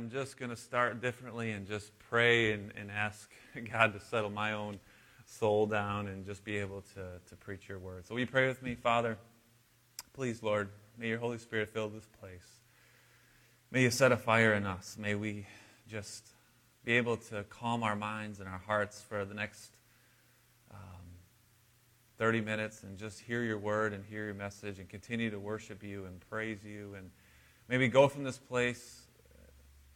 I'm just going to start differently and just pray and, and ask God to settle my own soul down and just be able to, to preach your word. So, will you pray with me, Father? Please, Lord, may your Holy Spirit fill this place. May you set a fire in us. May we just be able to calm our minds and our hearts for the next um, 30 minutes and just hear your word and hear your message and continue to worship you and praise you. And maybe go from this place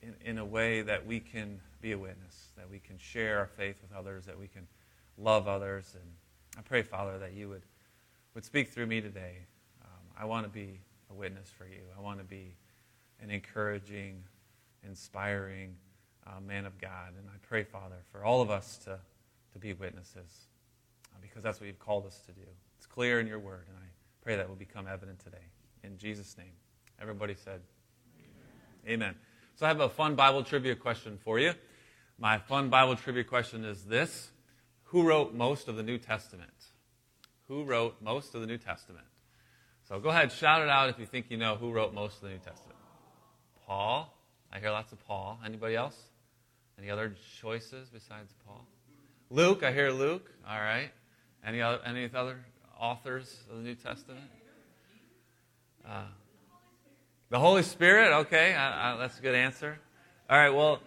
in, in a way that we can be a witness, that we can share our faith with others, that we can love others. And I pray, Father, that you would, would speak through me today. Um, I want to be a witness for you. I want to be an encouraging, inspiring uh, man of God. And I pray, Father, for all of us to, to be witnesses uh, because that's what you've called us to do. It's clear in your word, and I pray that will become evident today. In Jesus' name. Everybody said, Amen. Amen. So I have a fun Bible trivia question for you. My fun Bible trivia question is this Who wrote most of the New Testament? Who wrote most of the New Testament? So go ahead, shout it out if you think you know who wrote most of the New Testament. Paul. I hear lots of Paul. Anybody else? Any other choices besides Paul? Luke. I hear Luke. All right. Any other, any other authors of the New Testament? Uh, the Holy Spirit. Okay, I, I, that's a good answer. All right. Well,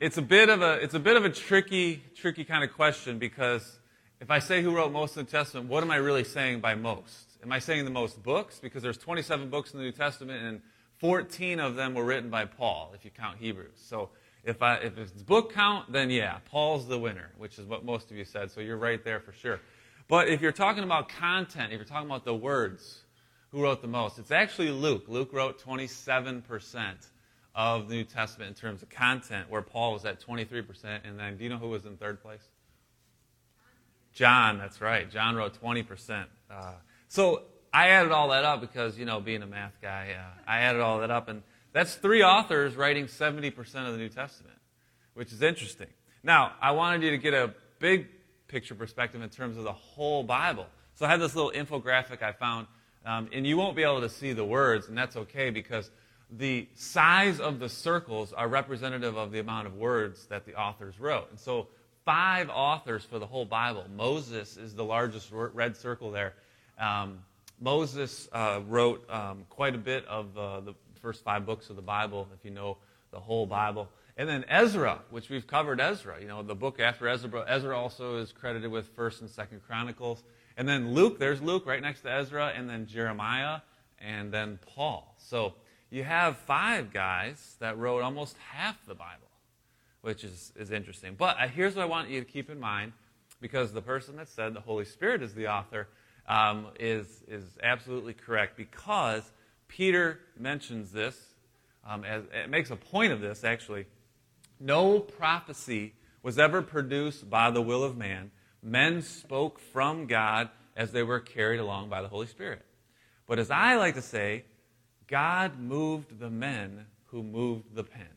it's a bit of a it's a bit of a tricky tricky kind of question because if I say who wrote most of the Testament, what am I really saying by most? Am I saying the most books? Because there's 27 books in the New Testament, and 14 of them were written by Paul, if you count Hebrews. So if, I, if it's book count, then yeah, Paul's the winner, which is what most of you said. So you're right there for sure. But if you're talking about content, if you're talking about the words, who wrote the most? It's actually Luke. Luke wrote 27% of the New Testament in terms of content, where Paul was at 23%. And then, do you know who was in third place? John, that's right. John wrote 20%. Uh, so I added all that up because, you know, being a math guy, uh, I added all that up. And that's three authors writing 70% of the New Testament, which is interesting. Now, I wanted you to get a big picture perspective in terms of the whole Bible. So I have this little infographic I found, um, and you won't be able to see the words, and that's okay because the size of the circles are representative of the amount of words that the authors wrote. And so, five authors for the whole Bible. Moses is the largest red circle there. Um, Moses uh, wrote um, quite a bit of uh, the first five books of the Bible, if you know the whole Bible. And then Ezra, which we've covered Ezra. You know, the book after Ezra. Ezra also is credited with First and Second Chronicles. And then Luke, there's Luke right next to Ezra, and then Jeremiah, and then Paul. So you have five guys that wrote almost half the Bible, which is, is interesting. But uh, here's what I want you to keep in mind, because the person that said the Holy Spirit is the author um, is, is absolutely correct, because Peter mentions this, um, as, it makes a point of this, actually. No prophecy was ever produced by the will of man. Men spoke from God as they were carried along by the Holy Spirit. But as I like to say, God moved the men who moved the pen.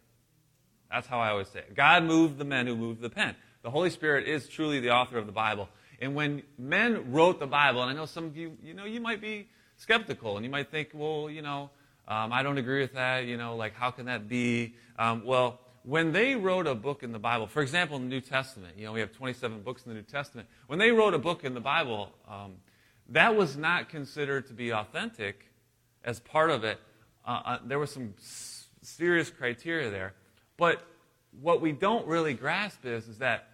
That's how I always say it. God moved the men who moved the pen. The Holy Spirit is truly the author of the Bible. And when men wrote the Bible, and I know some of you, you know, you might be skeptical and you might think, well, you know, um, I don't agree with that. You know, like, how can that be? Um, well, when they wrote a book in the Bible, for example, in the New Testament, you know, we have 27 books in the New Testament. When they wrote a book in the Bible, um, that was not considered to be authentic as part of it, uh, uh, there was some serious criteria there. But what we don't really grasp is, is that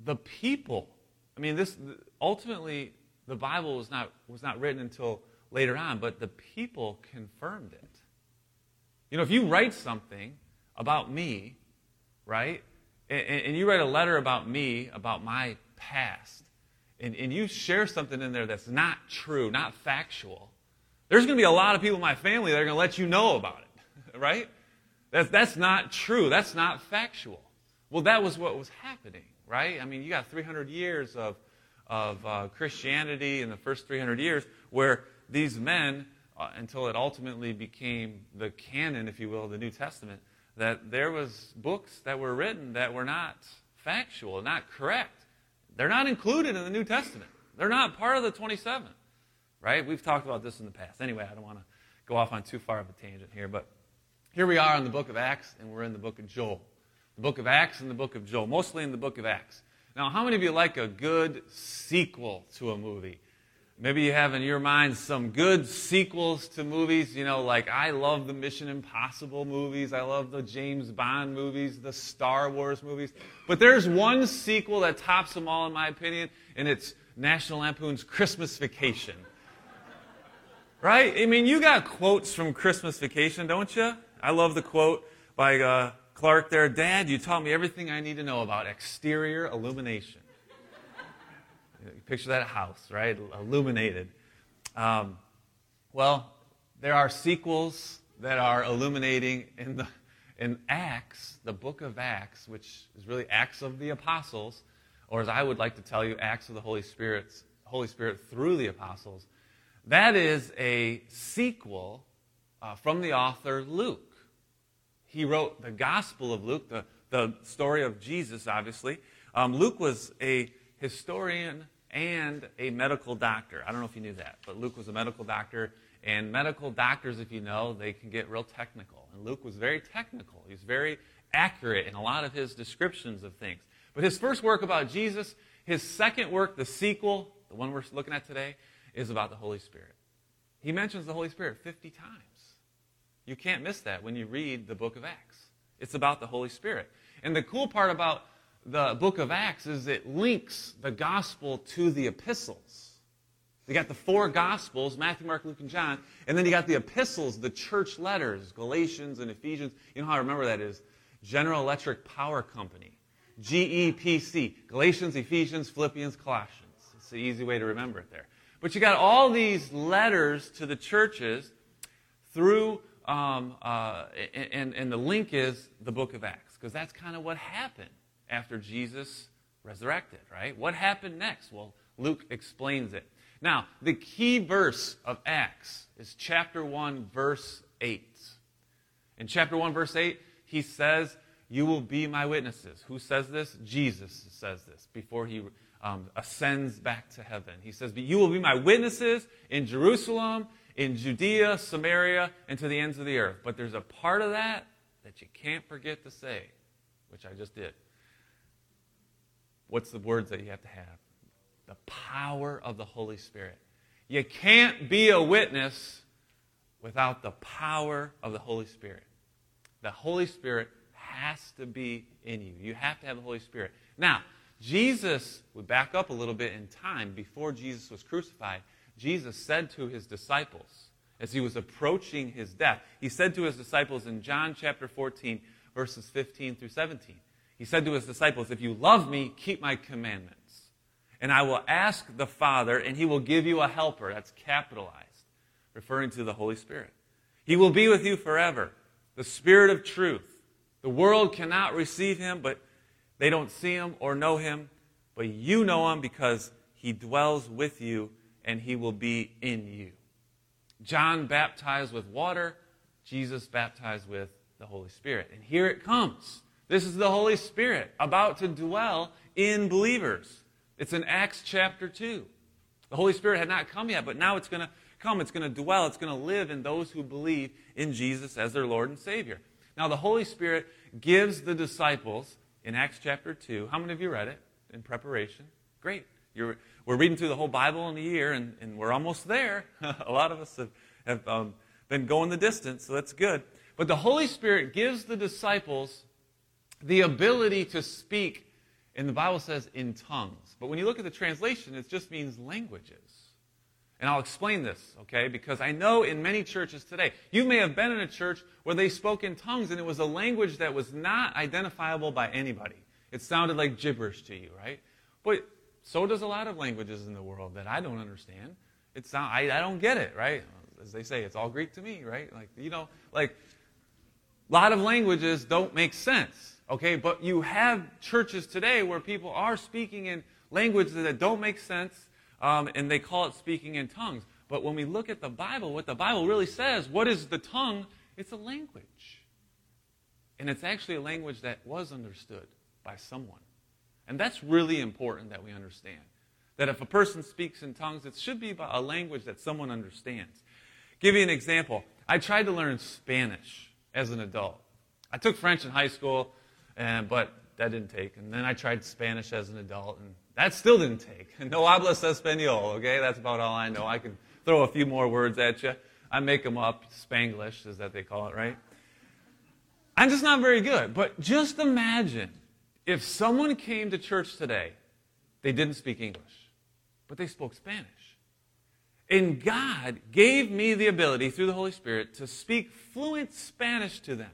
the people, I mean, this ultimately the Bible was not, was not written until later on, but the people confirmed it. You know, if you write something about me, right, and, and you write a letter about me, about my past, and, and you share something in there that's not true, not factual, there's going to be a lot of people in my family that are going to let you know about it, right? That's, that's not true. That's not factual. Well, that was what was happening, right? I mean, you got 300 years of, of uh, Christianity in the first 300 years where these men, uh, until it ultimately became the canon, if you will, of the New Testament, that there was books that were written that were not factual, not correct. They're not included in the New Testament. They're not part of the 27 right? We've talked about this in the past. Anyway, I don't want to go off on too far of a tangent here, but Here we are in the book of Acts, and we're in the book of Joel. The book of Acts and the book of Joel, mostly in the book of Acts. Now, how many of you like a good sequel to a movie? Maybe you have in your mind some good sequels to movies. You know, like I love the Mission Impossible movies. I love the James Bond movies, the Star Wars movies. But there's one sequel that tops them all, in my opinion, and it's National Lampoon's Christmas Vacation. Right? I mean, you got quotes from Christmas Vacation, don't you? I love the quote by uh, Clark there Dad, you taught me everything I need to know about exterior illumination. Picture that house, right? Illuminated. Um, well, there are sequels that are illuminating in the in Acts, the book of Acts, which is really Acts of the Apostles, or as I would like to tell you, Acts of the Holy Spirit, Holy Spirit through the Apostles. That is a sequel uh, from the author Luke. He wrote the Gospel of Luke, the, the story of Jesus, obviously. Um, Luke was a historian and a medical doctor. I don't know if you knew that, but Luke was a medical doctor. And medical doctors, if you know, they can get real technical. And Luke was very technical. He's very accurate in a lot of his descriptions of things. But his first work about Jesus, his second work, the sequel, the one we're looking at today, is about the Holy Spirit. He mentions the Holy Spirit 50 times. You can't miss that when you read the book of Acts. It's about the Holy Spirit. And the cool part about the book of Acts is it links the gospel to the epistles. You got the four gospels Matthew, Mark, Luke, and John. And then you got the epistles, the church letters, Galatians and Ephesians. You know how I remember that is? General Electric Power Company. GEPC. Galatians, Ephesians, Philippians, Colossians. It's the easy way to remember it there. But you got all these letters to the churches through, um, uh, and, and the link is the book of Acts, because that's kind of what happened after Jesus resurrected, right? What happened next? Well, Luke explains it. Now, the key verse of Acts is chapter 1, verse 8. In chapter 1, verse 8, he says, You will be my witnesses. Who says this? Jesus says this before he um, ascends back to heaven. He says, But You will be my witnesses in Jerusalem, in Judea, Samaria, and to the ends of the earth. But there's a part of that that you can't forget to say, which I just did. What's the words that you have to have? The power of the Holy Spirit. You can't be a witness without the power of the Holy Spirit. The Holy Spirit has to be in you. You have to have the Holy Spirit. Now, Jesus, we back up a little bit in time before Jesus was crucified. Jesus said to his disciples, as he was approaching his death, he said to his disciples in John chapter 14, verses 15 through 17, he said to his disciples, If you love me, keep my commandments. And I will ask the Father, and he will give you a helper. That's capitalized, referring to the Holy Spirit. He will be with you forever, the Spirit of truth. The world cannot receive him, but they don't see him or know him, but you know him because he dwells with you and he will be in you. John baptized with water, Jesus baptized with the Holy Spirit. And here it comes. This is the Holy Spirit about to dwell in believers. It's in Acts chapter 2. The Holy Spirit had not come yet, but now it's going to come. It's going to dwell. It's going to live in those who believe in Jesus as their Lord and Savior. Now, the Holy Spirit gives the disciples in Acts chapter 2. How many of you read it in preparation? Great. You're, we're reading through the whole Bible in a year, and, and we're almost there. a lot of us have, have um, been going the distance, so that's good. But the Holy Spirit gives the disciples the ability to speak, and the Bible says in tongues. But when you look at the translation, it just means languages. And I'll explain this, okay? Because I know in many churches today, you may have been in a church where they spoke in tongues and it was a language that was not identifiable by anybody. It sounded like gibberish to you, right? But so does a lot of languages in the world that I don't understand. It's not, I, I don't get it, right? As they say, it's all Greek to me, right? Like, you know, like, a lot of languages don't make sense. Okay, but you have churches today where people are speaking in languages that don't make sense, um, and they call it speaking in tongues. But when we look at the Bible, what the Bible really says, what is the tongue? It's a language. And it's actually a language that was understood by someone. And that's really important that we understand. That if a person speaks in tongues, it should be a language that someone understands. Give you an example. I tried to learn Spanish as an adult. I took French in high school, and, but that didn't take. And then I tried Spanish as an adult, and that still didn't take. No hablas español, okay? That's about all I know. I can throw a few more words at you. I make them up. Spanglish is that they call it, right? I'm just not very good. But just imagine if someone came to church today, they didn't speak English, but they spoke Spanish. And God gave me the ability through the Holy Spirit to speak fluent Spanish to them.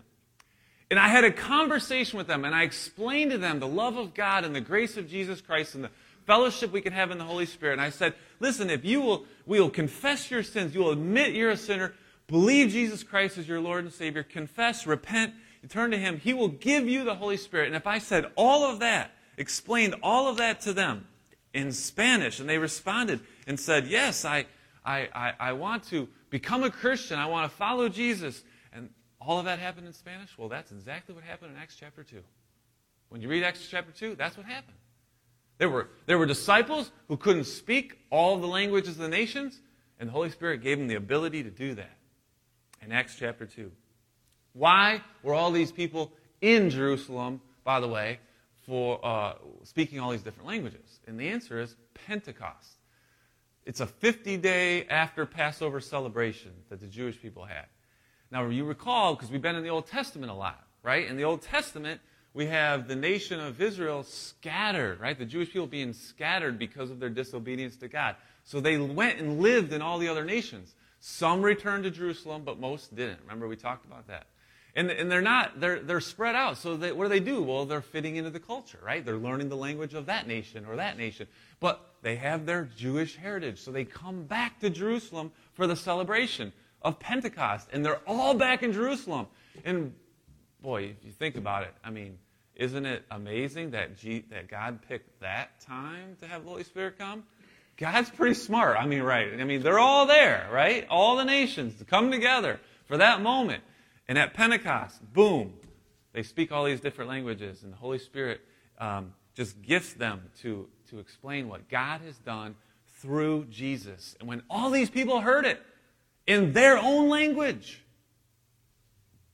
And I had a conversation with them and I explained to them the love of God and the grace of Jesus Christ and the fellowship we can have in the Holy Spirit. And I said, listen, if you will, we will confess your sins, you will admit you're a sinner, believe Jesus Christ as your Lord and Savior, confess, repent, turn to Him, He will give you the Holy Spirit. And if I said all of that, explained all of that to them in Spanish, and they responded and said, yes, I, I, I, I want to become a Christian, I want to follow Jesus all of that happened in Spanish? Well, that's exactly what happened in Acts chapter 2. When you read Acts chapter 2, that's what happened. There were, there were disciples who couldn't speak all the languages of the nations, and the Holy Spirit gave them the ability to do that in Acts chapter 2. Why were all these people in Jerusalem, by the way, for uh, speaking all these different languages? And the answer is Pentecost. It's a 50 day after Passover celebration that the Jewish people had. Now, you recall, because we've been in the Old Testament a lot, right? In the Old Testament, we have the nation of Israel scattered, right? The Jewish people being scattered because of their disobedience to God. So they went and lived in all the other nations. Some returned to Jerusalem, but most didn't. Remember, we talked about that. And, and they're not, they're, they're spread out. So they, what do they do? Well, they're fitting into the culture, right? They're learning the language of that nation or that nation. But they have their Jewish heritage. So they come back to Jerusalem for the celebration of Pentecost, and they're all back in Jerusalem. And boy, if you think about it, I mean, isn't it amazing that, G- that God picked that time to have the Holy Spirit come? God's pretty smart. I mean, right. I mean, they're all there, right? All the nations come together for that moment. And at Pentecost, boom, they speak all these different languages, and the Holy Spirit um, just gifts them to, to explain what God has done through Jesus. And when all these people heard it, in their own language.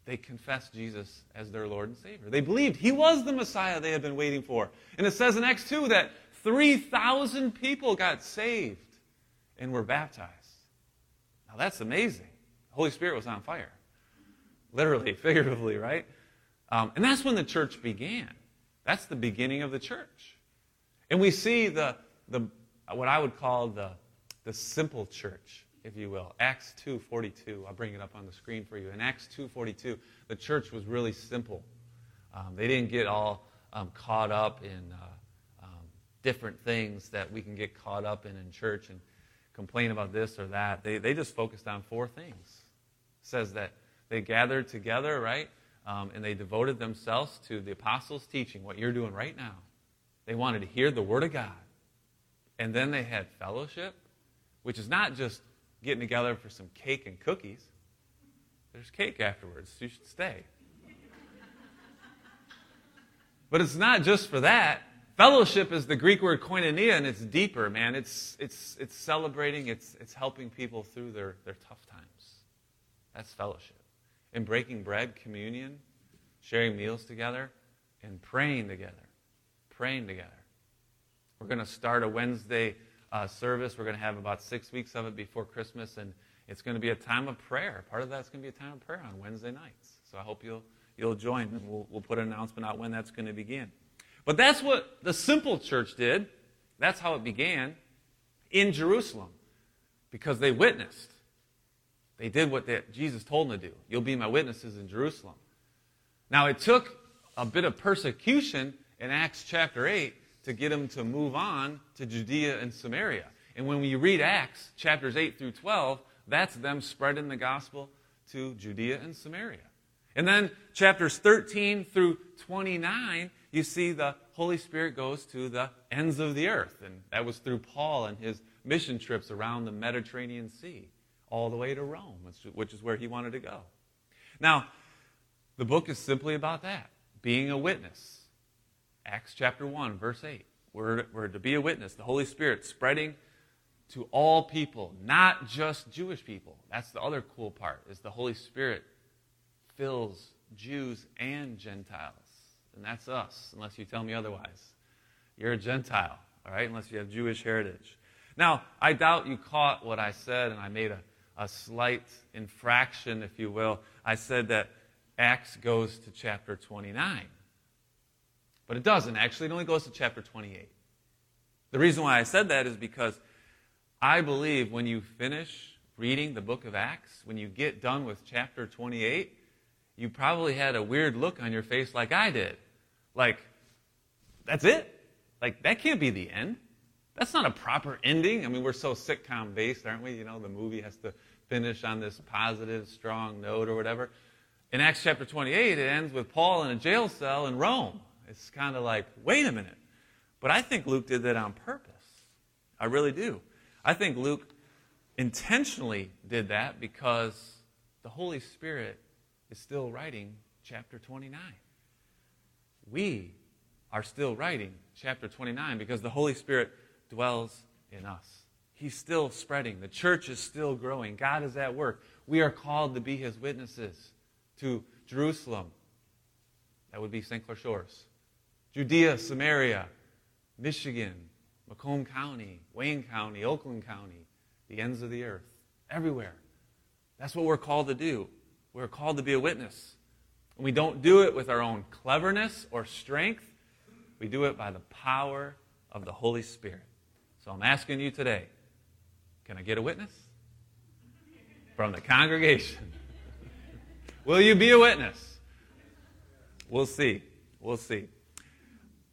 They confessed Jesus as their Lord and Savior. They believed He was the Messiah they had been waiting for. And it says in Acts 2 that 3,000 people got saved and were baptized. Now that's amazing. The Holy Spirit was on fire. Literally, figuratively, right? Um, and that's when the church began. That's the beginning of the church. And we see the, the what I would call the, the simple church if you will. Acts 2.42. I'll bring it up on the screen for you. In Acts 2.42, the church was really simple. Um, they didn't get all um, caught up in uh, um, different things that we can get caught up in in church and complain about this or that. They, they just focused on four things. It says that they gathered together, right? Um, and they devoted themselves to the apostles' teaching, what you're doing right now. They wanted to hear the Word of God. And then they had fellowship, which is not just getting together for some cake and cookies. There's cake afterwards. You should stay. but it's not just for that. Fellowship is the Greek word koinonia, and it's deeper, man. It's, it's, it's celebrating, it's, it's helping people through their, their tough times. That's fellowship. And breaking bread, communion, sharing meals together, and praying together. Praying together. We're going to start a Wednesday uh, service. We're going to have about six weeks of it before Christmas, and it's going to be a time of prayer. Part of that's going to be a time of prayer on Wednesday nights. So I hope you'll, you'll join, and we'll, we'll put an announcement out when that's going to begin. But that's what the simple church did. That's how it began in Jerusalem because they witnessed. They did what they, Jesus told them to do. You'll be my witnesses in Jerusalem. Now, it took a bit of persecution in Acts chapter 8 to get them to move on to Judea and Samaria. And when we read Acts chapters 8 through 12, that's them spreading the gospel to Judea and Samaria. And then chapters 13 through 29, you see the Holy Spirit goes to the ends of the earth. And that was through Paul and his mission trips around the Mediterranean Sea, all the way to Rome, which is where he wanted to go. Now, the book is simply about that being a witness Acts chapter 1, verse 8. We're, we're to be a witness, the Holy Spirit spreading to all people, not just Jewish people. That's the other cool part, is the Holy Spirit fills Jews and Gentiles. And that's us, unless you tell me otherwise. You're a Gentile, all right, unless you have Jewish heritage. Now, I doubt you caught what I said, and I made a, a slight infraction, if you will. I said that Acts goes to chapter 29. But it doesn't. Actually, it only goes to chapter 28. The reason why I said that is because I believe when you finish reading the book of Acts, when you get done with chapter 28, you probably had a weird look on your face like I did. Like, that's it? Like, that can't be the end. That's not a proper ending. I mean, we're so sitcom based, aren't we? You know, the movie has to finish on this positive, strong note or whatever. In Acts chapter 28, it ends with Paul in a jail cell in Rome. It's kind of like, wait a minute. But I think Luke did that on purpose. I really do. I think Luke intentionally did that because the Holy Spirit is still writing chapter 29. We are still writing chapter 29 because the Holy Spirit dwells in us. He's still spreading. The church is still growing. God is at work. We are called to be his witnesses to Jerusalem. That would be St. Clair Shores. Judea, Samaria, Michigan, Macomb County, Wayne County, Oakland County, the ends of the earth, everywhere. That's what we're called to do. We're called to be a witness. And we don't do it with our own cleverness or strength. We do it by the power of the Holy Spirit. So I'm asking you today can I get a witness? From the congregation. Will you be a witness? We'll see. We'll see.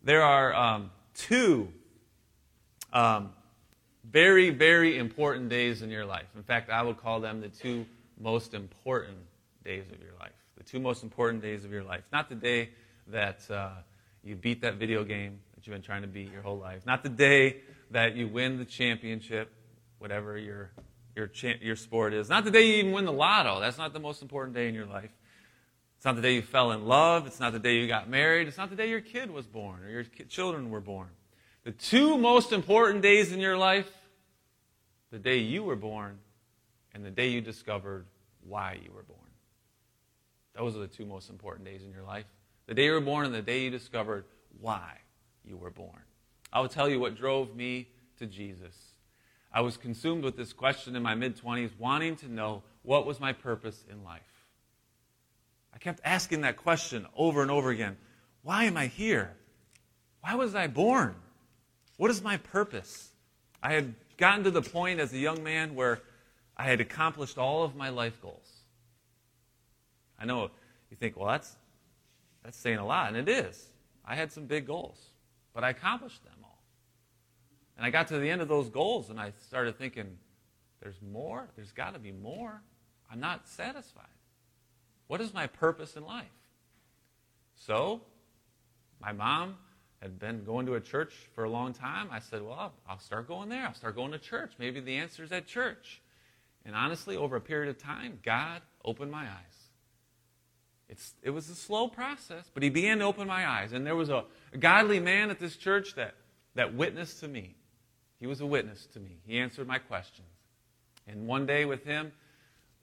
There are um, two um, very, very important days in your life. In fact, I would call them the two most important days of your life. The two most important days of your life. Not the day that uh, you beat that video game that you've been trying to beat your whole life. Not the day that you win the championship, whatever your, your, cha- your sport is. Not the day you even win the lotto. That's not the most important day in your life. It's not the day you fell in love. It's not the day you got married. It's not the day your kid was born or your children were born. The two most important days in your life the day you were born and the day you discovered why you were born. Those are the two most important days in your life. The day you were born and the day you discovered why you were born. I will tell you what drove me to Jesus. I was consumed with this question in my mid 20s, wanting to know what was my purpose in life. I kept asking that question over and over again Why am I here? Why was I born? What is my purpose? I had gotten to the point as a young man where I had accomplished all of my life goals. I know you think, well, that's, that's saying a lot, and it is. I had some big goals, but I accomplished them all. And I got to the end of those goals, and I started thinking, there's more. There's got to be more. I'm not satisfied. What is my purpose in life? So, my mom had been going to a church for a long time. I said, Well, I'll start going there. I'll start going to church. Maybe the answer is at church. And honestly, over a period of time, God opened my eyes. It's, it was a slow process, but He began to open my eyes. And there was a, a godly man at this church that, that witnessed to me. He was a witness to me. He answered my questions. And one day with him,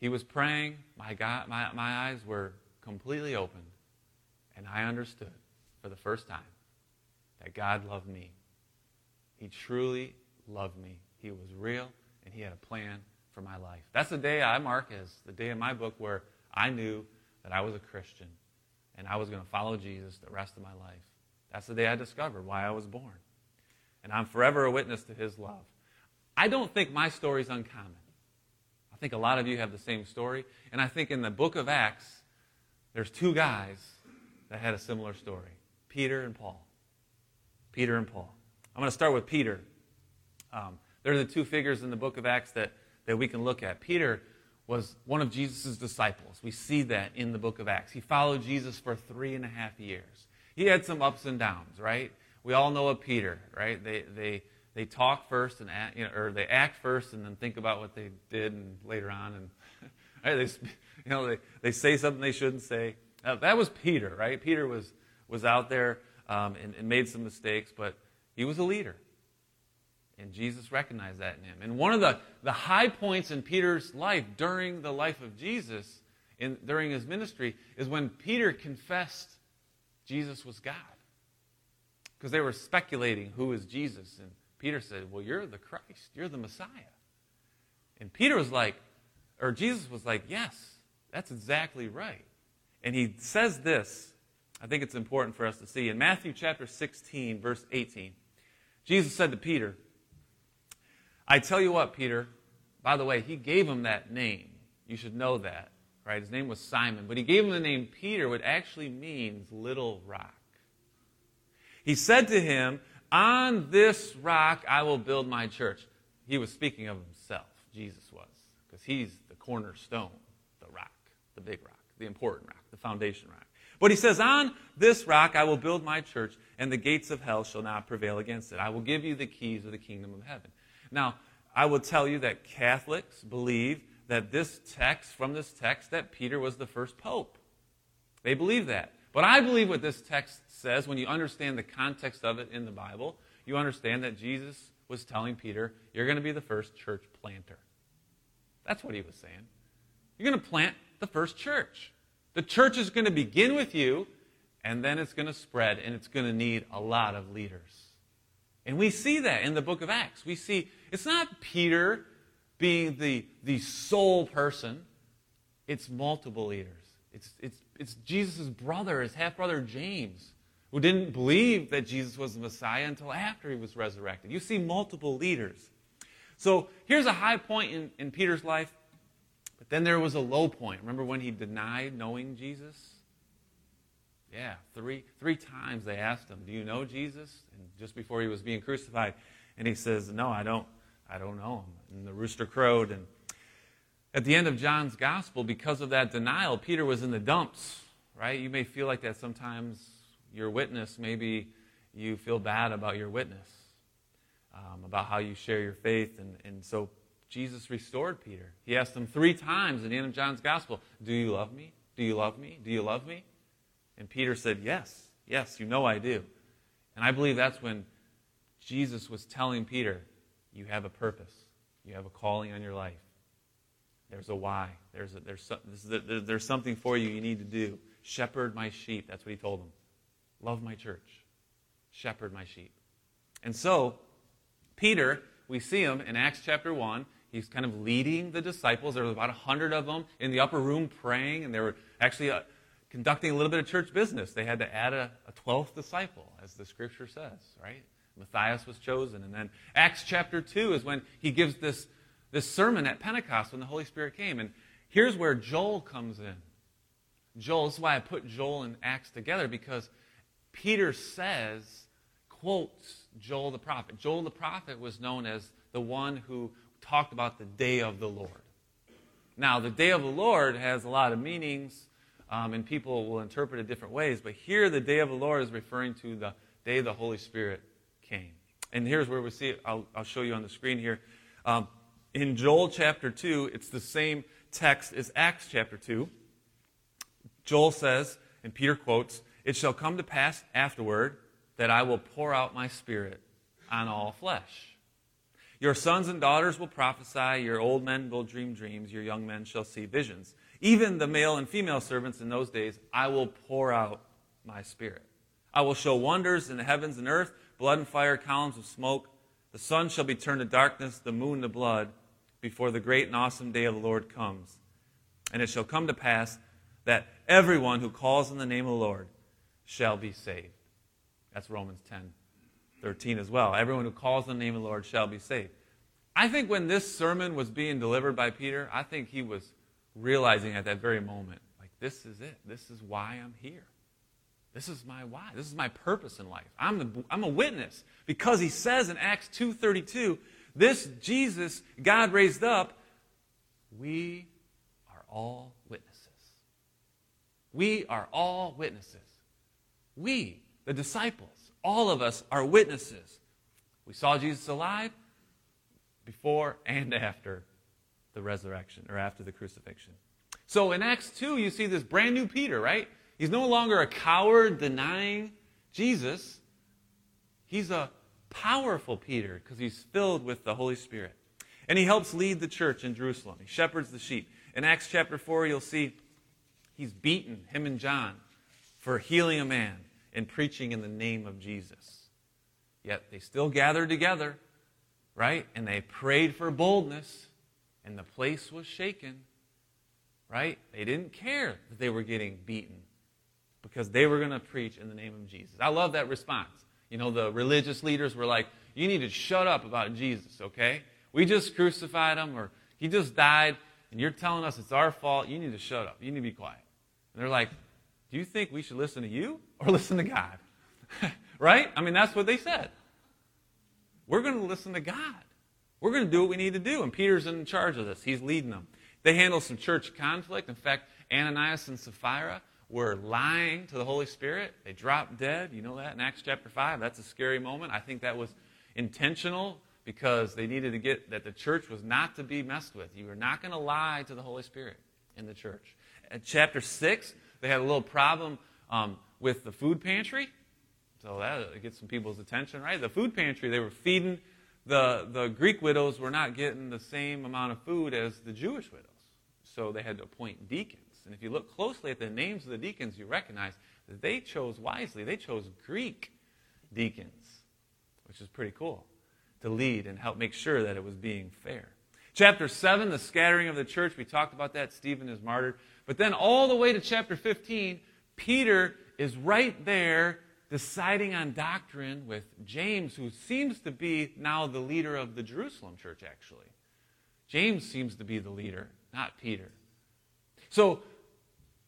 he was praying. My, God, my, my eyes were completely opened. And I understood for the first time that God loved me. He truly loved me. He was real, and He had a plan for my life. That's the day I mark as the day in my book where I knew that I was a Christian and I was going to follow Jesus the rest of my life. That's the day I discovered why I was born. And I'm forever a witness to His love. I don't think my story is uncommon. I think a lot of you have the same story. And I think in the book of Acts, there's two guys that had a similar story Peter and Paul. Peter and Paul. I'm going to start with Peter. Um, they're the two figures in the book of Acts that, that we can look at. Peter was one of Jesus' disciples. We see that in the book of Acts. He followed Jesus for three and a half years. He had some ups and downs, right? We all know of Peter, right? They, they, they talk first and act, you know, or they act first and then think about what they did and later on and right, they, you know, they, they say something they shouldn't say. Uh, that was Peter, right? Peter was, was out there um, and, and made some mistakes, but he was a leader. And Jesus recognized that in him. And one of the, the high points in Peter's life during the life of Jesus, in, during his ministry is when Peter confessed Jesus was God. Because they were speculating who is Jesus. And Peter said, Well, you're the Christ, you're the Messiah. And Peter was like, or Jesus was like, Yes, that's exactly right. And he says this, I think it's important for us to see. In Matthew chapter 16, verse 18, Jesus said to Peter, I tell you what, Peter, by the way, he gave him that name. You should know that, right? His name was Simon, but he gave him the name Peter, which actually means little rock. He said to him, On this rock I will build my church. He was speaking of himself, Jesus was, because he's the cornerstone, the rock, the big rock, the important rock, the foundation rock. But he says, On this rock I will build my church, and the gates of hell shall not prevail against it. I will give you the keys of the kingdom of heaven. Now, I will tell you that Catholics believe that this text, from this text, that Peter was the first pope. They believe that. But I believe what this text says, when you understand the context of it in the Bible, you understand that Jesus was telling Peter, You're going to be the first church planter. That's what he was saying. You're going to plant the first church. The church is going to begin with you, and then it's going to spread, and it's going to need a lot of leaders. And we see that in the book of Acts. We see it's not Peter being the, the sole person, it's multiple leaders. It's, it's, it's Jesus' brother, his half brother James, who didn't believe that Jesus was the Messiah until after he was resurrected. You see multiple leaders. So here's a high point in, in Peter's life, but then there was a low point. Remember when he denied knowing Jesus? Yeah, three, three times they asked him, Do you know Jesus? And just before he was being crucified. And he says, No, I don't. I don't know him. And the rooster crowed. And at the end of John's gospel, because of that denial, Peter was in the dumps, right? You may feel like that sometimes your witness, maybe you feel bad about your witness, um, about how you share your faith. And, and so Jesus restored Peter. He asked him three times at the end of John's gospel, Do you love me? Do you love me? Do you love me? And Peter said, Yes, yes, you know I do. And I believe that's when Jesus was telling Peter, You have a purpose, you have a calling on your life. There's a why. There's, a, there's, there's something for you you need to do. Shepherd my sheep. That's what he told them. Love my church. Shepherd my sheep. And so, Peter, we see him in Acts chapter 1. He's kind of leading the disciples. There were about 100 of them in the upper room praying, and they were actually uh, conducting a little bit of church business. They had to add a, a 12th disciple, as the scripture says, right? Matthias was chosen. And then Acts chapter 2 is when he gives this, this sermon at Pentecost when the Holy Spirit came. And here's where Joel comes in. Joel, this is why I put Joel and Acts together, because Peter says, quotes Joel the prophet. Joel the prophet was known as the one who talked about the day of the Lord. Now, the day of the Lord has a lot of meanings um, and people will interpret it different ways. But here, the day of the Lord is referring to the day the Holy Spirit came. And here's where we see it. I'll, I'll show you on the screen here. Um, in Joel chapter 2, it's the same text as Acts chapter 2. Joel says, and Peter quotes, It shall come to pass afterward that I will pour out my spirit on all flesh. Your sons and daughters will prophesy, your old men will dream dreams, your young men shall see visions even the male and female servants in those days, I will pour out my spirit. I will show wonders in the heavens and earth, blood and fire, columns of smoke. The sun shall be turned to darkness, the moon to blood, before the great and awesome day of the Lord comes. And it shall come to pass that everyone who calls on the name of the Lord shall be saved. That's Romans 10, 13 as well. Everyone who calls on the name of the Lord shall be saved. I think when this sermon was being delivered by Peter, I think he was realizing at that very moment, like, this is it. This is why I'm here. This is my why. This is my purpose in life. I'm, the, I'm a witness because he says in Acts 2.32, this Jesus God raised up, we are all witnesses. We are all witnesses. We, the disciples, all of us are witnesses. We saw Jesus alive before and after the resurrection or after the crucifixion. So in Acts 2, you see this brand new Peter, right? He's no longer a coward denying Jesus. He's a powerful Peter because he's filled with the Holy Spirit. And he helps lead the church in Jerusalem. He shepherds the sheep. In Acts chapter 4, you'll see He's beaten him and John for healing a man and preaching in the name of Jesus. Yet they still gathered together, right? And they prayed for boldness, and the place was shaken, right? They didn't care that they were getting beaten because they were going to preach in the name of Jesus. I love that response. You know, the religious leaders were like, you need to shut up about Jesus, okay? We just crucified him, or he just died, and you're telling us it's our fault. You need to shut up. You need to be quiet. And they're like, do you think we should listen to you or listen to God? right? I mean, that's what they said. We're going to listen to God. We're going to do what we need to do. And Peter's in charge of this, he's leading them. They handle some church conflict. In fact, Ananias and Sapphira were lying to the Holy Spirit. They dropped dead. You know that in Acts chapter 5. That's a scary moment. I think that was intentional because they needed to get that the church was not to be messed with. You were not going to lie to the Holy Spirit in the church. At chapter 6, they had a little problem um, with the food pantry. So that gets some people's attention, right? The food pantry, they were feeding, the, the Greek widows were not getting the same amount of food as the Jewish widows. So they had to appoint deacons. And if you look closely at the names of the deacons, you recognize that they chose wisely. They chose Greek deacons, which is pretty cool, to lead and help make sure that it was being fair. Chapter 7, the scattering of the church, we talked about that. Stephen is martyred. But then all the way to chapter 15, Peter is right there deciding on doctrine with James, who seems to be now the leader of the Jerusalem church, actually. James seems to be the leader, not Peter. So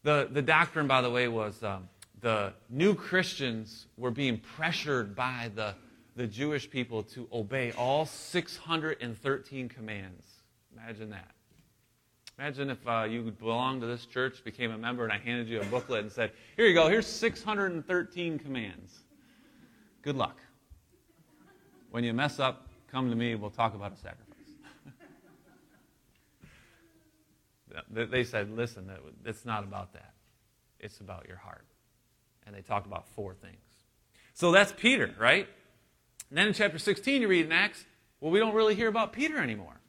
the, the doctrine, by the way, was um, the new Christians were being pressured by the, the Jewish people to obey all 613 commands. Imagine that. Imagine if uh, you belonged to this church, became a member, and I handed you a booklet and said, Here you go, here's 613 commands. Good luck. When you mess up, come to me, we'll talk about a sacrifice. They said, listen, it's not about that. It's about your heart. And they talked about four things. So that's Peter, right? And then in chapter 16, you read in Acts, well, we don't really hear about Peter anymore.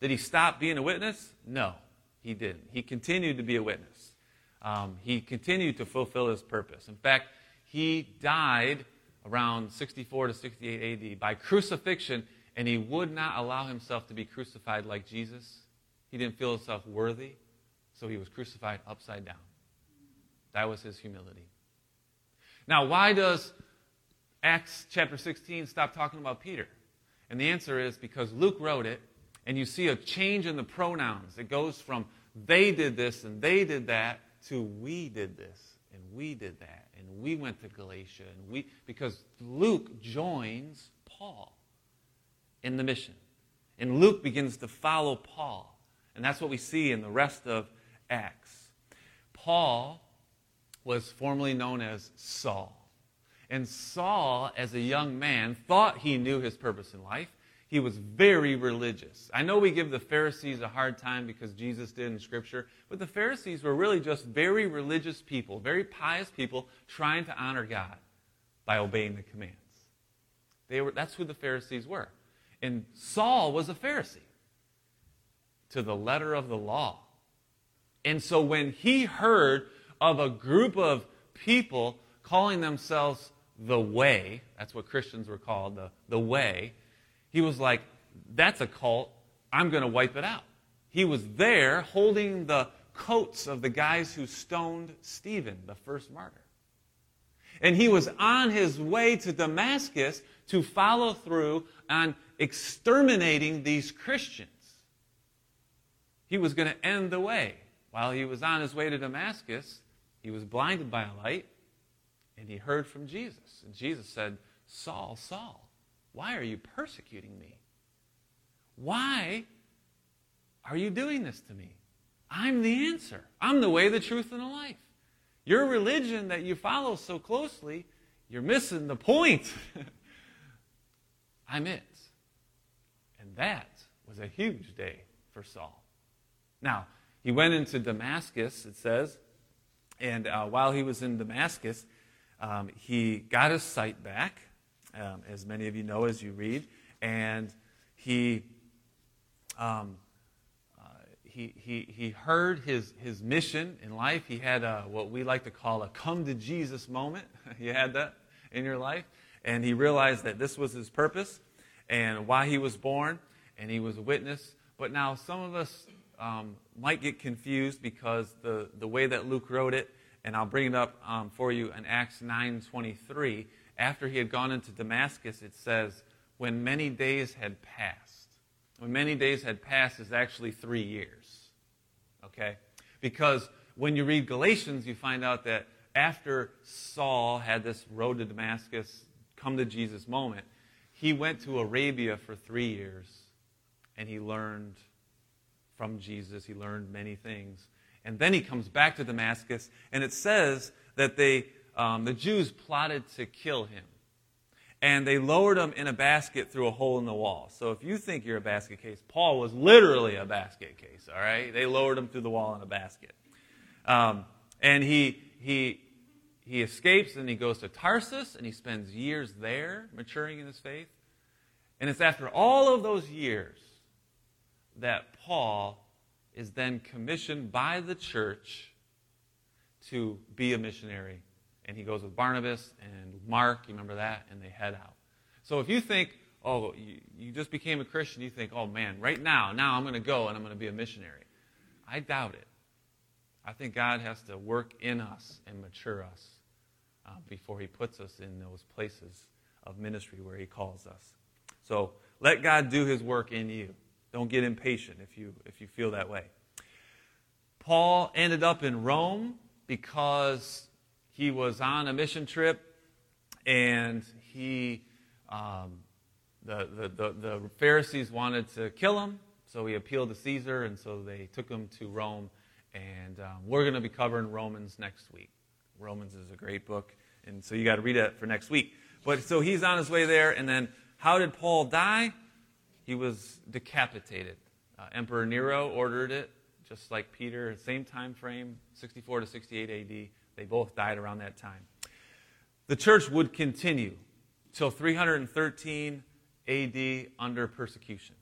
Did he stop being a witness? No, he didn't. He continued to be a witness. Um, he continued to fulfill his purpose. In fact, he died around 64 to 68 AD by crucifixion, and he would not allow himself to be crucified like Jesus he didn't feel himself worthy, so he was crucified upside down. That was his humility. Now, why does Acts chapter 16 stop talking about Peter? And the answer is because Luke wrote it, and you see a change in the pronouns. It goes from they did this and they did that to we did this and we did that and we went to Galatia and we because Luke joins Paul in the mission. And Luke begins to follow Paul. And that's what we see in the rest of Acts. Paul was formerly known as Saul. And Saul, as a young man, thought he knew his purpose in life. He was very religious. I know we give the Pharisees a hard time because Jesus did in Scripture, but the Pharisees were really just very religious people, very pious people trying to honor God by obeying the commands. They were, that's who the Pharisees were. And Saul was a Pharisee to the letter of the law. And so when he heard of a group of people calling themselves the way, that's what Christians were called, the, the way, he was like, that's a cult. I'm going to wipe it out. He was there holding the coats of the guys who stoned Stephen, the first martyr. And he was on his way to Damascus to follow through on exterminating these Christians. He was going to end the way. While he was on his way to Damascus, he was blinded by a light, and he heard from Jesus. And Jesus said, Saul, Saul, why are you persecuting me? Why are you doing this to me? I'm the answer. I'm the way, the truth, and the life. Your religion that you follow so closely, you're missing the point. I'm it. And that was a huge day for Saul. Now, he went into Damascus, it says, and uh, while he was in Damascus, um, he got his sight back, um, as many of you know as you read, and he, um, uh, he, he, he heard his, his mission in life. He had a, what we like to call a come to Jesus moment. you had that in your life. And he realized that this was his purpose and why he was born, and he was a witness. But now some of us um, might get confused because the, the way that Luke wrote it, and I'll bring it up um, for you in Acts 9.23, after he had gone into Damascus, it says, when many days had passed. When many days had passed is actually three years. Okay? Because when you read Galatians, you find out that after Saul had this road to Damascus, come to Jesus moment, he went to Arabia for three years and he learned from Jesus. He learned many things. And then he comes back to Damascus, and it says that they, um, the Jews plotted to kill him and they lowered him in a basket through a hole in the wall. So if you think you're a basket case, Paul was literally a basket case, all right? They lowered him through the wall in a basket. Um, and he, he, he escapes and he goes to Tarsus and he spends years there maturing in his faith. And it's after all of those years that Paul is then commissioned by the church to be a missionary and he goes with Barnabas and Mark, you remember that, and they head out. So if you think, oh, you, you just became a Christian, you think, oh man, right now, now I'm going to go and I'm going to be a missionary. I doubt it. I think God has to work in us and mature us uh, before he puts us in those places of ministry where he calls us. So let God do his work in you. Don't get impatient if you, if you feel that way. Paul ended up in Rome because he was on a mission trip and he um, the, the, the, the, Pharisees wanted to kill him, so he appealed to Caesar, and so they took him to Rome. And um, we're going to be covering Romans next week. Romans is a great book, and so you got to read it for next week. But so he's on his way there, and then how did Paul die? He was decapitated. Uh, Emperor Nero ordered it, just like Peter, same time frame, 64 to 68 AD. They both died around that time. The church would continue till 313 AD under persecution.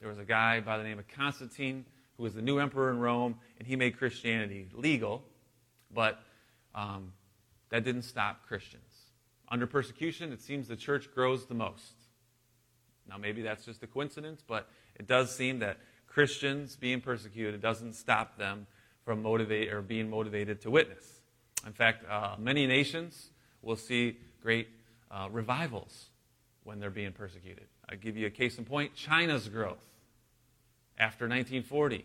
There was a guy by the name of Constantine who was the new emperor in Rome, and he made Christianity legal, but um, that didn't stop Christians. Under persecution, it seems the church grows the most. Now, maybe that's just a coincidence, but it does seem that Christians being persecuted doesn't stop them from motivate or being motivated to witness. In fact, uh, many nations will see great uh, revivals when they're being persecuted. I'll give you a case in point China's growth after 1940,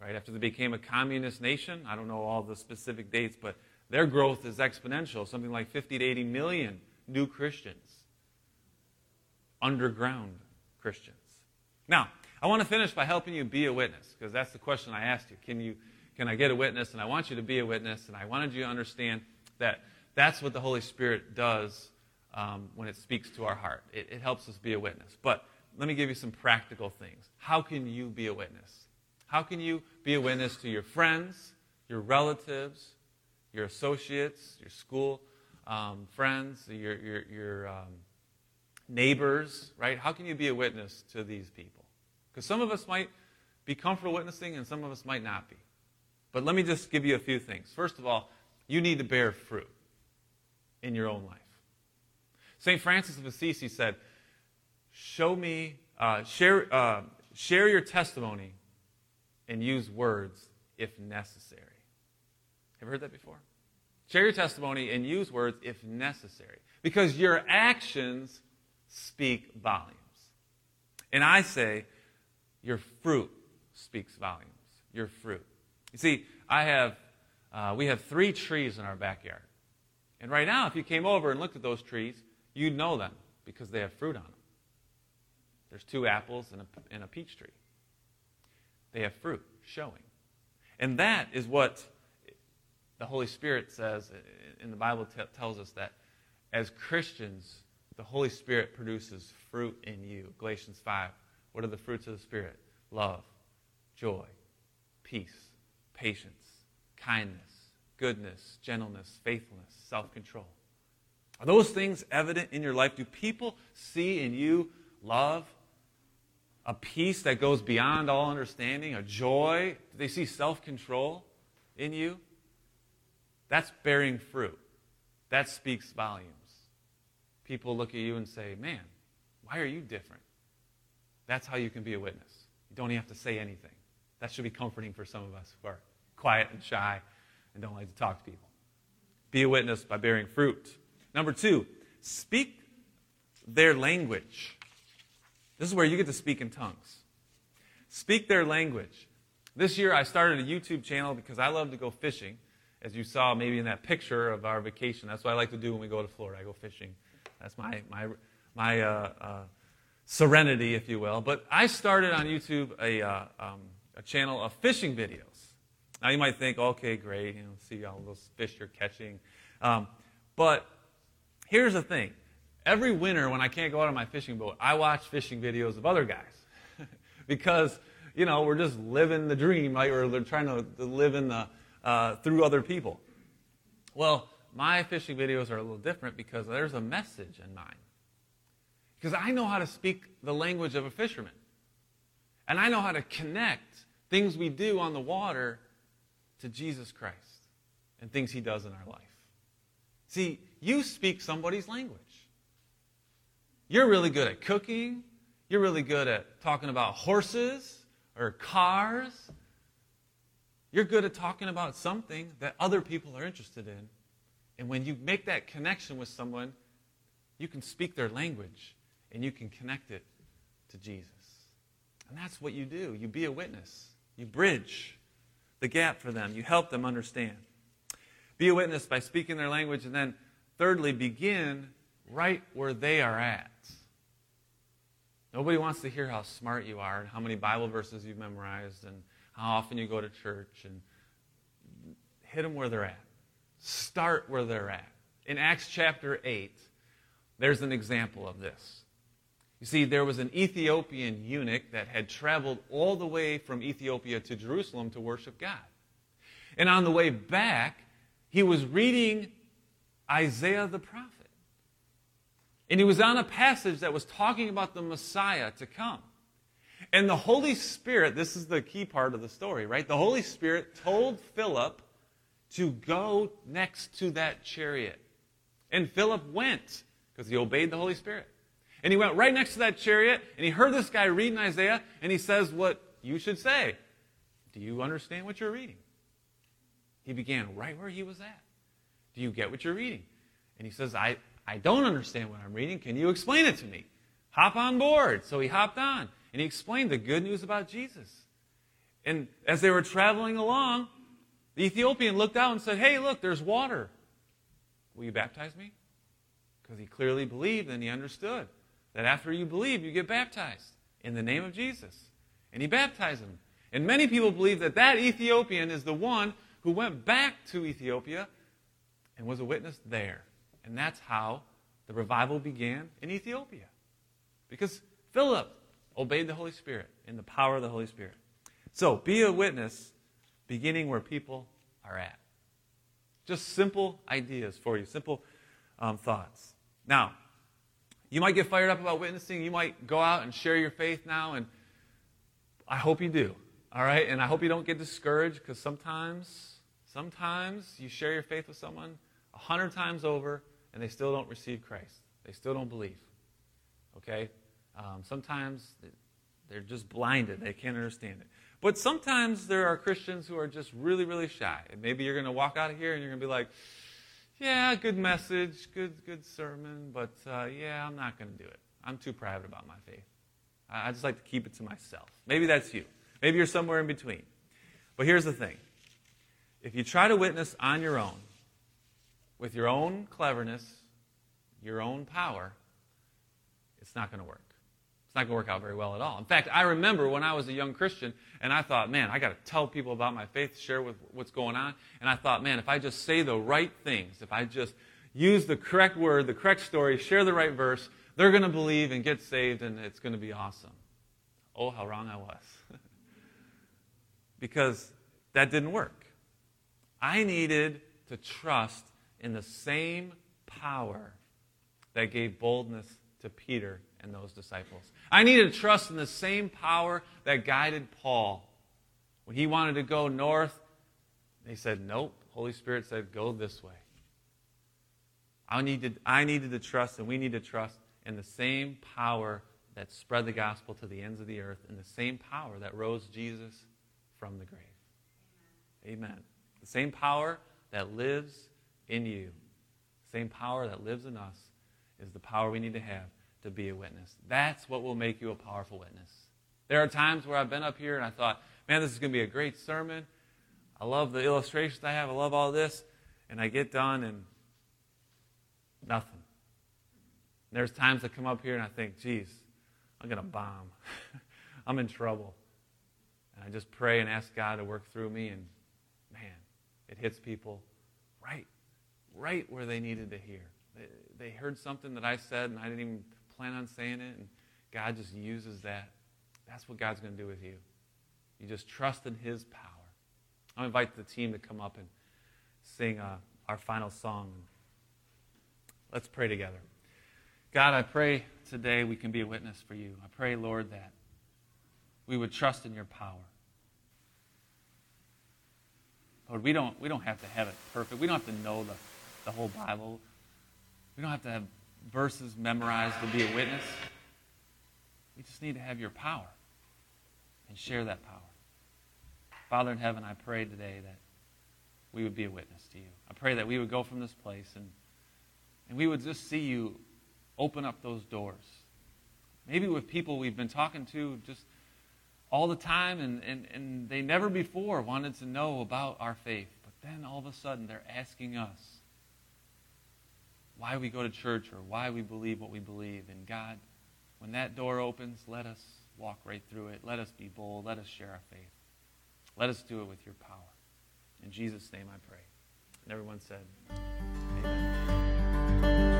right after they became a communist nation. I don't know all the specific dates, but their growth is exponential, something like 50 to 80 million new Christians, underground Christians. Now, I want to finish by helping you be a witness, because that's the question I asked you. Can you can I get a witness? And I want you to be a witness. And I wanted you to understand that that's what the Holy Spirit does um, when it speaks to our heart. It, it helps us be a witness. But let me give you some practical things. How can you be a witness? How can you be a witness to your friends, your relatives, your associates, your school um, friends, your, your, your um, neighbors, right? How can you be a witness to these people? Because some of us might be comfortable witnessing and some of us might not be. But let me just give you a few things. First of all, you need to bear fruit in your own life. St. Francis of Assisi said, Show me, uh, share, uh, share your testimony and use words if necessary. Have you heard that before? Share your testimony and use words if necessary. Because your actions speak volumes. And I say, your fruit speaks volumes. Your fruit. You see, I have, uh, we have three trees in our backyard. And right now, if you came over and looked at those trees, you'd know them because they have fruit on them. There's two apples and a, and a peach tree. They have fruit showing. And that is what the Holy Spirit says in the Bible t- tells us that as Christians, the Holy Spirit produces fruit in you. Galatians 5. What are the fruits of the Spirit? Love, joy, peace, patience, kindness, goodness, gentleness, faithfulness, self control. Are those things evident in your life? Do people see in you love, a peace that goes beyond all understanding, a joy? Do they see self control in you? That's bearing fruit. That speaks volumes. People look at you and say, Man, why are you different? That's how you can be a witness. You don't even have to say anything. That should be comforting for some of us who are quiet and shy and don't like to talk to people. Be a witness by bearing fruit. Number two, speak their language. This is where you get to speak in tongues. Speak their language. This year I started a YouTube channel because I love to go fishing. As you saw maybe in that picture of our vacation, that's what I like to do when we go to Florida. I go fishing. That's my, my, my uh, uh, serenity, if you will. But I started on YouTube a, uh, um, a channel of fishing videos. Now you might think, okay, great, you know, see all those fish you're catching. Um, but here's the thing every winter when I can't go out on my fishing boat, I watch fishing videos of other guys. because, you know, we're just living the dream, right? We're trying to, to live in the, uh, through other people. Well, my fishing videos are a little different because there's a message in mine. Because I know how to speak the language of a fisherman. And I know how to connect things we do on the water to Jesus Christ and things he does in our life. See, you speak somebody's language. You're really good at cooking. You're really good at talking about horses or cars. You're good at talking about something that other people are interested in. And when you make that connection with someone, you can speak their language and you can connect it to Jesus. And that's what you do. You be a witness, you bridge the gap for them, you help them understand. Be a witness by speaking their language, and then, thirdly, begin right where they are at. Nobody wants to hear how smart you are and how many Bible verses you've memorized and how often you go to church and hit them where they're at. Start where they're at. In Acts chapter 8, there's an example of this. You see, there was an Ethiopian eunuch that had traveled all the way from Ethiopia to Jerusalem to worship God. And on the way back, he was reading Isaiah the prophet. And he was on a passage that was talking about the Messiah to come. And the Holy Spirit, this is the key part of the story, right? The Holy Spirit told Philip to go next to that chariot. And Philip went because he obeyed the Holy Spirit. And he went right next to that chariot and he heard this guy reading Isaiah and he says what you should say. Do you understand what you're reading? He began right where he was at. Do you get what you're reading? And he says, I, I don't understand what I'm reading. Can you explain it to me? Hop on board. So he hopped on and he explained the good news about Jesus. And as they were traveling along, the Ethiopian looked out and said, Hey, look, there's water. Will you baptize me? Because he clearly believed and he understood that after you believe, you get baptized in the name of Jesus. And he baptized him. And many people believe that that Ethiopian is the one who went back to Ethiopia and was a witness there. And that's how the revival began in Ethiopia. Because Philip obeyed the Holy Spirit in the power of the Holy Spirit. So be a witness beginning where people are at. Just simple ideas for you, simple um, thoughts. Now, you might get fired up about witnessing. You might go out and share your faith now, and I hope you do. All right? And I hope you don't get discouraged because sometimes, sometimes you share your faith with someone a hundred times over, and they still don't receive Christ. They still don't believe. Okay? Um, sometimes they're just blinded. They can't understand it. But sometimes there are Christians who are just really, really shy. And maybe you're going to walk out of here and you're going to be like, yeah, good message, good, good sermon, but uh, yeah, I'm not going to do it. I'm too private about my faith. I, I just like to keep it to myself. Maybe that's you. Maybe you're somewhere in between. But here's the thing if you try to witness on your own, with your own cleverness, your own power, it's not going to work. It's not going to work out very well at all. In fact, I remember when I was a young Christian and I thought, man, I got to tell people about my faith, share with what's going on. And I thought, man, if I just say the right things, if I just use the correct word, the correct story, share the right verse, they're going to believe and get saved and it's going to be awesome. Oh, how wrong I was. because that didn't work. I needed to trust in the same power that gave boldness to Peter in those disciples. I need to trust in the same power that guided Paul. When he wanted to go north, they said, Nope. Holy Spirit said, Go this way. I needed, I needed to trust, and we need to trust in the same power that spread the gospel to the ends of the earth, and the same power that rose Jesus from the grave. Amen. The same power that lives in you, the same power that lives in us, is the power we need to have to be a witness. That's what will make you a powerful witness. There are times where I've been up here and I thought, man, this is going to be a great sermon. I love the illustrations I have. I love all this. And I get done and nothing. And there's times I come up here and I think, geez, I'm going to bomb. I'm in trouble. And I just pray and ask God to work through me. And man, it hits people right, right where they needed to hear. They, they heard something that I said and I didn't even plan on saying it. And God just uses that. That's what God's going to do with you. You just trust in His power. I'll invite the team to come up and sing uh, our final song. Let's pray together. God, I pray today we can be a witness for you. I pray, Lord, that we would trust in your power. Lord, we don't, we don't have to have it perfect. We don't have to know the, the whole Bible. We don't have to have verses memorized to be a witness. We just need to have your power and share that power. Father in heaven, I pray today that we would be a witness to you. I pray that we would go from this place and, and we would just see you open up those doors. Maybe with people we've been talking to just all the time and, and, and they never before wanted to know about our faith. But then all of a sudden they're asking us why we go to church or why we believe what we believe. And God, when that door opens, let us walk right through it. Let us be bold. Let us share our faith. Let us do it with your power. In Jesus' name I pray. And everyone said, Amen.